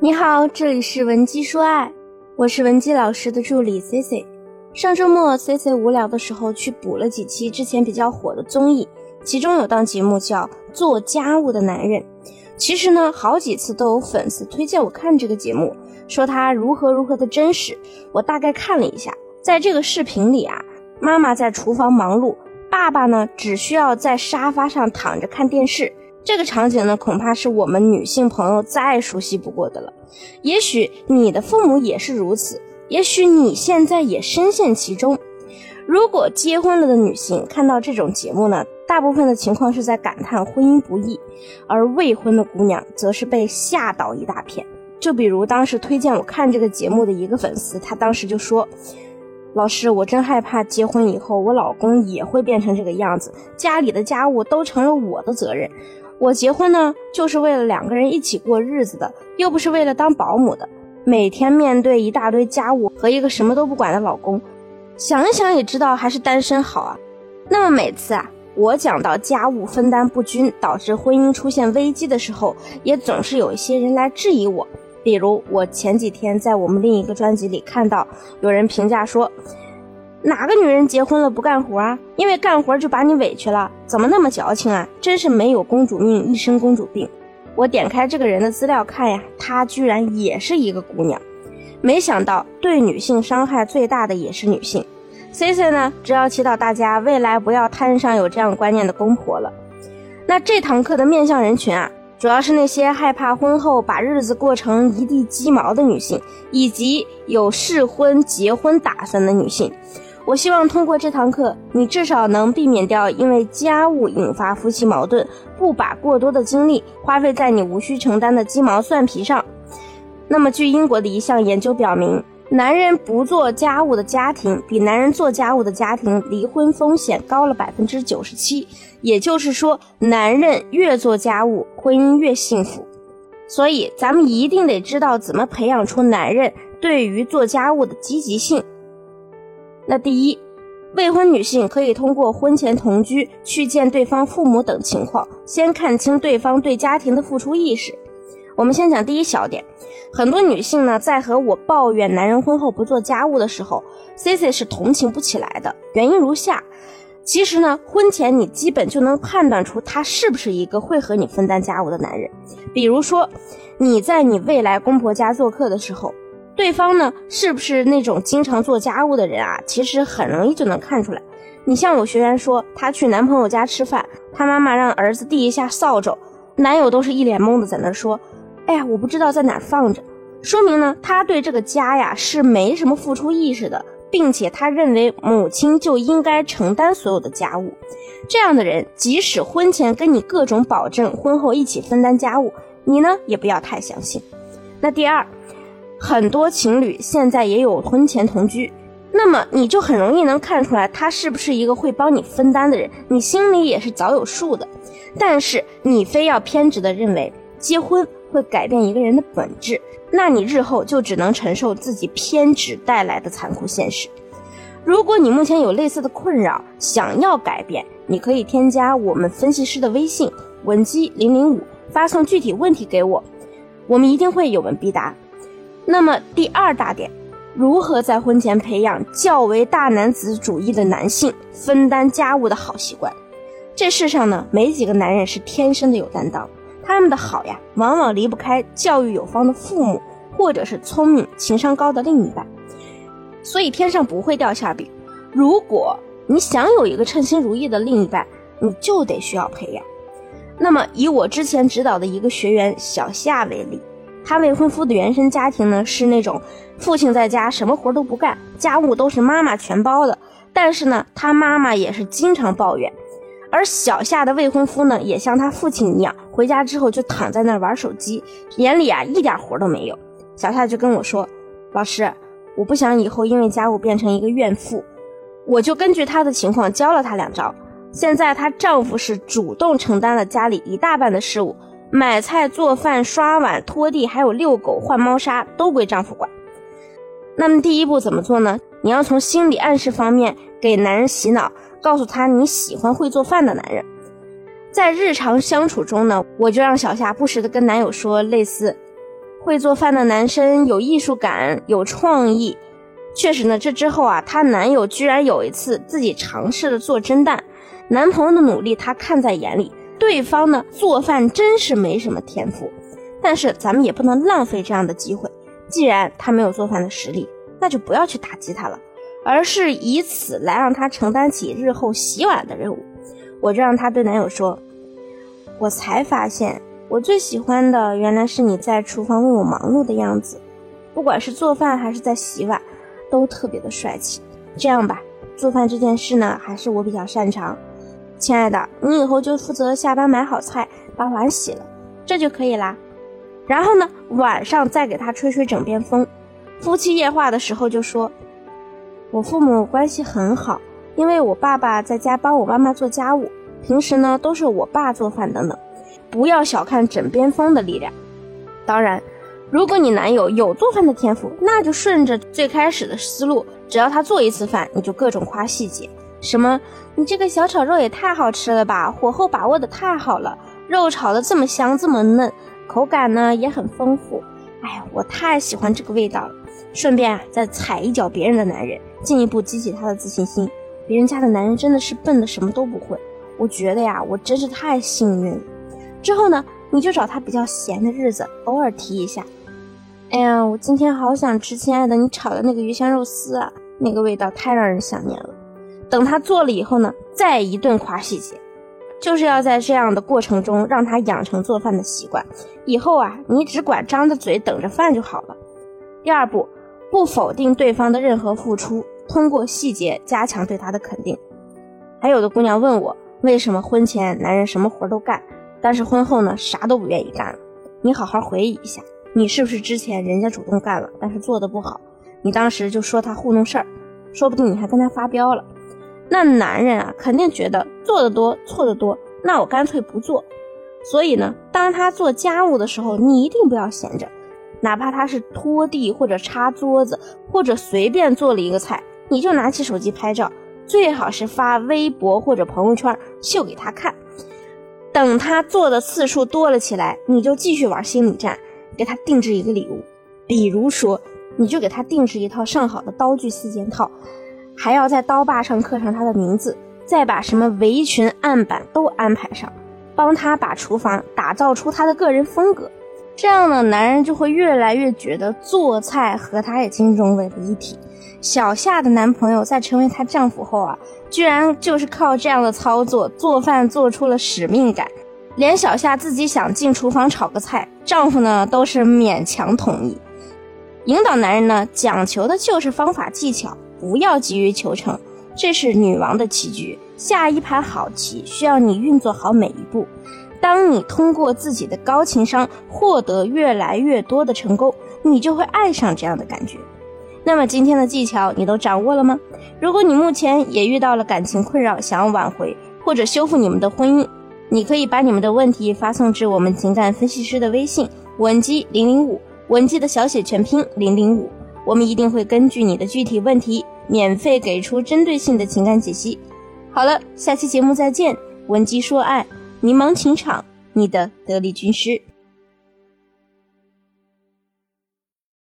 你好，这里是文姬说爱，我是文姬老师的助理 C C。上周末 C C 无聊的时候去补了几期之前比较火的综艺，其中有档节目叫《做家务的男人》。其实呢，好几次都有粉丝推荐我看这个节目，说他如何如何的真实。我大概看了一下，在这个视频里啊，妈妈在厨房忙碌，爸爸呢只需要在沙发上躺着看电视。这个场景呢，恐怕是我们女性朋友再熟悉不过的了。也许你的父母也是如此，也许你现在也深陷其中。如果结婚了的女性看到这种节目呢，大部分的情况是在感叹婚姻不易，而未婚的姑娘则是被吓倒一大片。就比如当时推荐我看这个节目的一个粉丝，她当时就说。老师，我真害怕结婚以后我老公也会变成这个样子，家里的家务都成了我的责任。我结婚呢，就是为了两个人一起过日子的，又不是为了当保姆的。每天面对一大堆家务和一个什么都不管的老公，想一想也知道还是单身好啊。那么每次啊，我讲到家务分担不均导致婚姻出现危机的时候，也总是有一些人来质疑我。比如我前几天在我们另一个专辑里看到有人评价说，哪个女人结婚了不干活啊？因为干活就把你委屈了，怎么那么矫情啊？真是没有公主命，一身公主病。我点开这个人的资料看呀，她居然也是一个姑娘。没想到对女性伤害最大的也是女性。C C 呢，只要祈祷大家未来不要摊上有这样观念的公婆了。那这堂课的面向人群啊。主要是那些害怕婚后把日子过成一地鸡毛的女性，以及有适婚结婚打算的女性。我希望通过这堂课，你至少能避免掉因为家务引发夫妻矛盾，不把过多的精力花费在你无需承担的鸡毛蒜皮上。那么，据英国的一项研究表明。男人不做家务的家庭，比男人做家务的家庭离婚风险高了百分之九十七。也就是说，男人越做家务，婚姻越幸福。所以，咱们一定得知道怎么培养出男人对于做家务的积极性。那第一，未婚女性可以通过婚前同居去见对方父母等情况，先看清对方对家庭的付出意识。我们先讲第一小点，很多女性呢在和我抱怨男人婚后不做家务的时候，Cici 是同情不起来的。原因如下：其实呢，婚前你基本就能判断出他是不是一个会和你分担家务的男人。比如说，你在你未来公婆家做客的时候，对方呢是不是那种经常做家务的人啊？其实很容易就能看出来。你像有学员说，她去男朋友家吃饭，她妈妈让儿子递一下扫帚，男友都是一脸懵的在那说。哎呀，我不知道在哪放着，说明呢，他对这个家呀是没什么付出意识的，并且他认为母亲就应该承担所有的家务。这样的人，即使婚前跟你各种保证婚后一起分担家务，你呢也不要太相信。那第二，很多情侣现在也有婚前同居，那么你就很容易能看出来他是不是一个会帮你分担的人，你心里也是早有数的。但是你非要偏执的认为结婚。会改变一个人的本质，那你日后就只能承受自己偏执带来的残酷现实。如果你目前有类似的困扰，想要改变，你可以添加我们分析师的微信文姬零零五，发送具体问题给我，我们一定会有问必答。那么第二大点，如何在婚前培养较为大男子主义的男性分担家务的好习惯？这世上呢，没几个男人是天生的有担当。他们的好呀，往往离不开教育有方的父母，或者是聪明、情商高的另一半。所以天上不会掉馅饼。如果你想有一个称心如意的另一半，你就得需要培养。那么以我之前指导的一个学员小夏为例，他未婚夫的原生家庭呢是那种父亲在家什么活都不干，家务都是妈妈全包的。但是呢，他妈妈也是经常抱怨。而小夏的未婚夫呢，也像他父亲一样，回家之后就躺在那儿玩手机，眼里啊一点活都没有。小夏就跟我说：“老师，我不想以后因为家务变成一个怨妇。”我就根据她的情况教了她两招。现在她丈夫是主动承担了家里一大半的事务，买菜、做饭、刷碗、拖地，还有遛狗、换猫砂都归丈夫管。那么第一步怎么做呢？你要从心理暗示方面给男人洗脑。告诉他你喜欢会做饭的男人，在日常相处中呢，我就让小夏不时的跟男友说类似：“会做饭的男生有艺术感、有创意。确实呢，这之后啊，她男友居然有一次自己尝试了做蒸蛋，男朋友的努力她看在眼里，对方呢做饭真是没什么天赋。但是咱们也不能浪费这样的机会，既然他没有做饭的实力，那就不要去打击他了，而是以此来让他承担起日后洗碗的任务。我就让他对男友说：“我才发现，我最喜欢的原来是你在厨房为我忙碌的样子，不管是做饭还是在洗碗，都特别的帅气。这样吧，做饭这件事呢，还是我比较擅长。亲爱的，你以后就负责下班买好菜，把碗洗了，这就可以啦。然后呢，晚上再给他吹吹枕边风。夫妻夜话的时候就说，我父母关系很好。”因为我爸爸在家帮我妈妈做家务，平时呢都是我爸做饭等等。不要小看枕边风的力量。当然，如果你男友有做饭的天赋，那就顺着最开始的思路，只要他做一次饭，你就各种夸细节，什么你这个小炒肉也太好吃了吧，火候把握的太好了，肉炒的这么香这么嫩，口感呢也很丰富。哎，我太喜欢这个味道了。顺便啊再踩一脚别人的男人，进一步激起他的自信心。别人家的男人真的是笨的什么都不会，我觉得呀，我真是太幸运了。之后呢，你就找他比较闲的日子，偶尔提一下。哎呀，我今天好想吃亲爱的你炒的那个鱼香肉丝啊，那个味道太让人想念了。等他做了以后呢，再一顿夸细节，就是要在这样的过程中让他养成做饭的习惯。以后啊，你只管张着嘴等着饭就好了。第二步，不否定对方的任何付出。通过细节加强对他的肯定。还有的姑娘问我，为什么婚前男人什么活都干，但是婚后呢啥都不愿意干了？你好好回忆一下，你是不是之前人家主动干了，但是做的不好，你当时就说他糊弄事儿，说不定你还跟他发飙了。那男人啊，肯定觉得做的多错的多，那我干脆不做。所以呢，当他做家务的时候，你一定不要闲着，哪怕他是拖地或者擦桌子，或者随便做了一个菜。你就拿起手机拍照，最好是发微博或者朋友圈秀给他看。等他做的次数多了起来，你就继续玩心理战，给他定制一个礼物。比如说，你就给他定制一套上好的刀具四件套，还要在刀把上刻上他的名字，再把什么围裙、案板都安排上，帮他把厨房打造出他的个人风格。这样呢，男人就会越来越觉得做菜和他已经融为了一体。小夏的男朋友在成为她丈夫后啊，居然就是靠这样的操作做饭做出了使命感，连小夏自己想进厨房炒个菜，丈夫呢都是勉强同意。引导男人呢，讲求的就是方法技巧，不要急于求成，这是女王的棋局。下一盘好棋需要你运作好每一步。当你通过自己的高情商获得越来越多的成功，你就会爱上这样的感觉。那么今天的技巧你都掌握了吗？如果你目前也遇到了感情困扰，想要挽回或者修复你们的婚姻，你可以把你们的问题发送至我们情感分析师的微信文姬零零五，文姬的小写全拼零零五，我们一定会根据你的具体问题，免费给出针对性的情感解析。好了，下期节目再见，闻鸡说爱，迷茫情场，你的得力军师。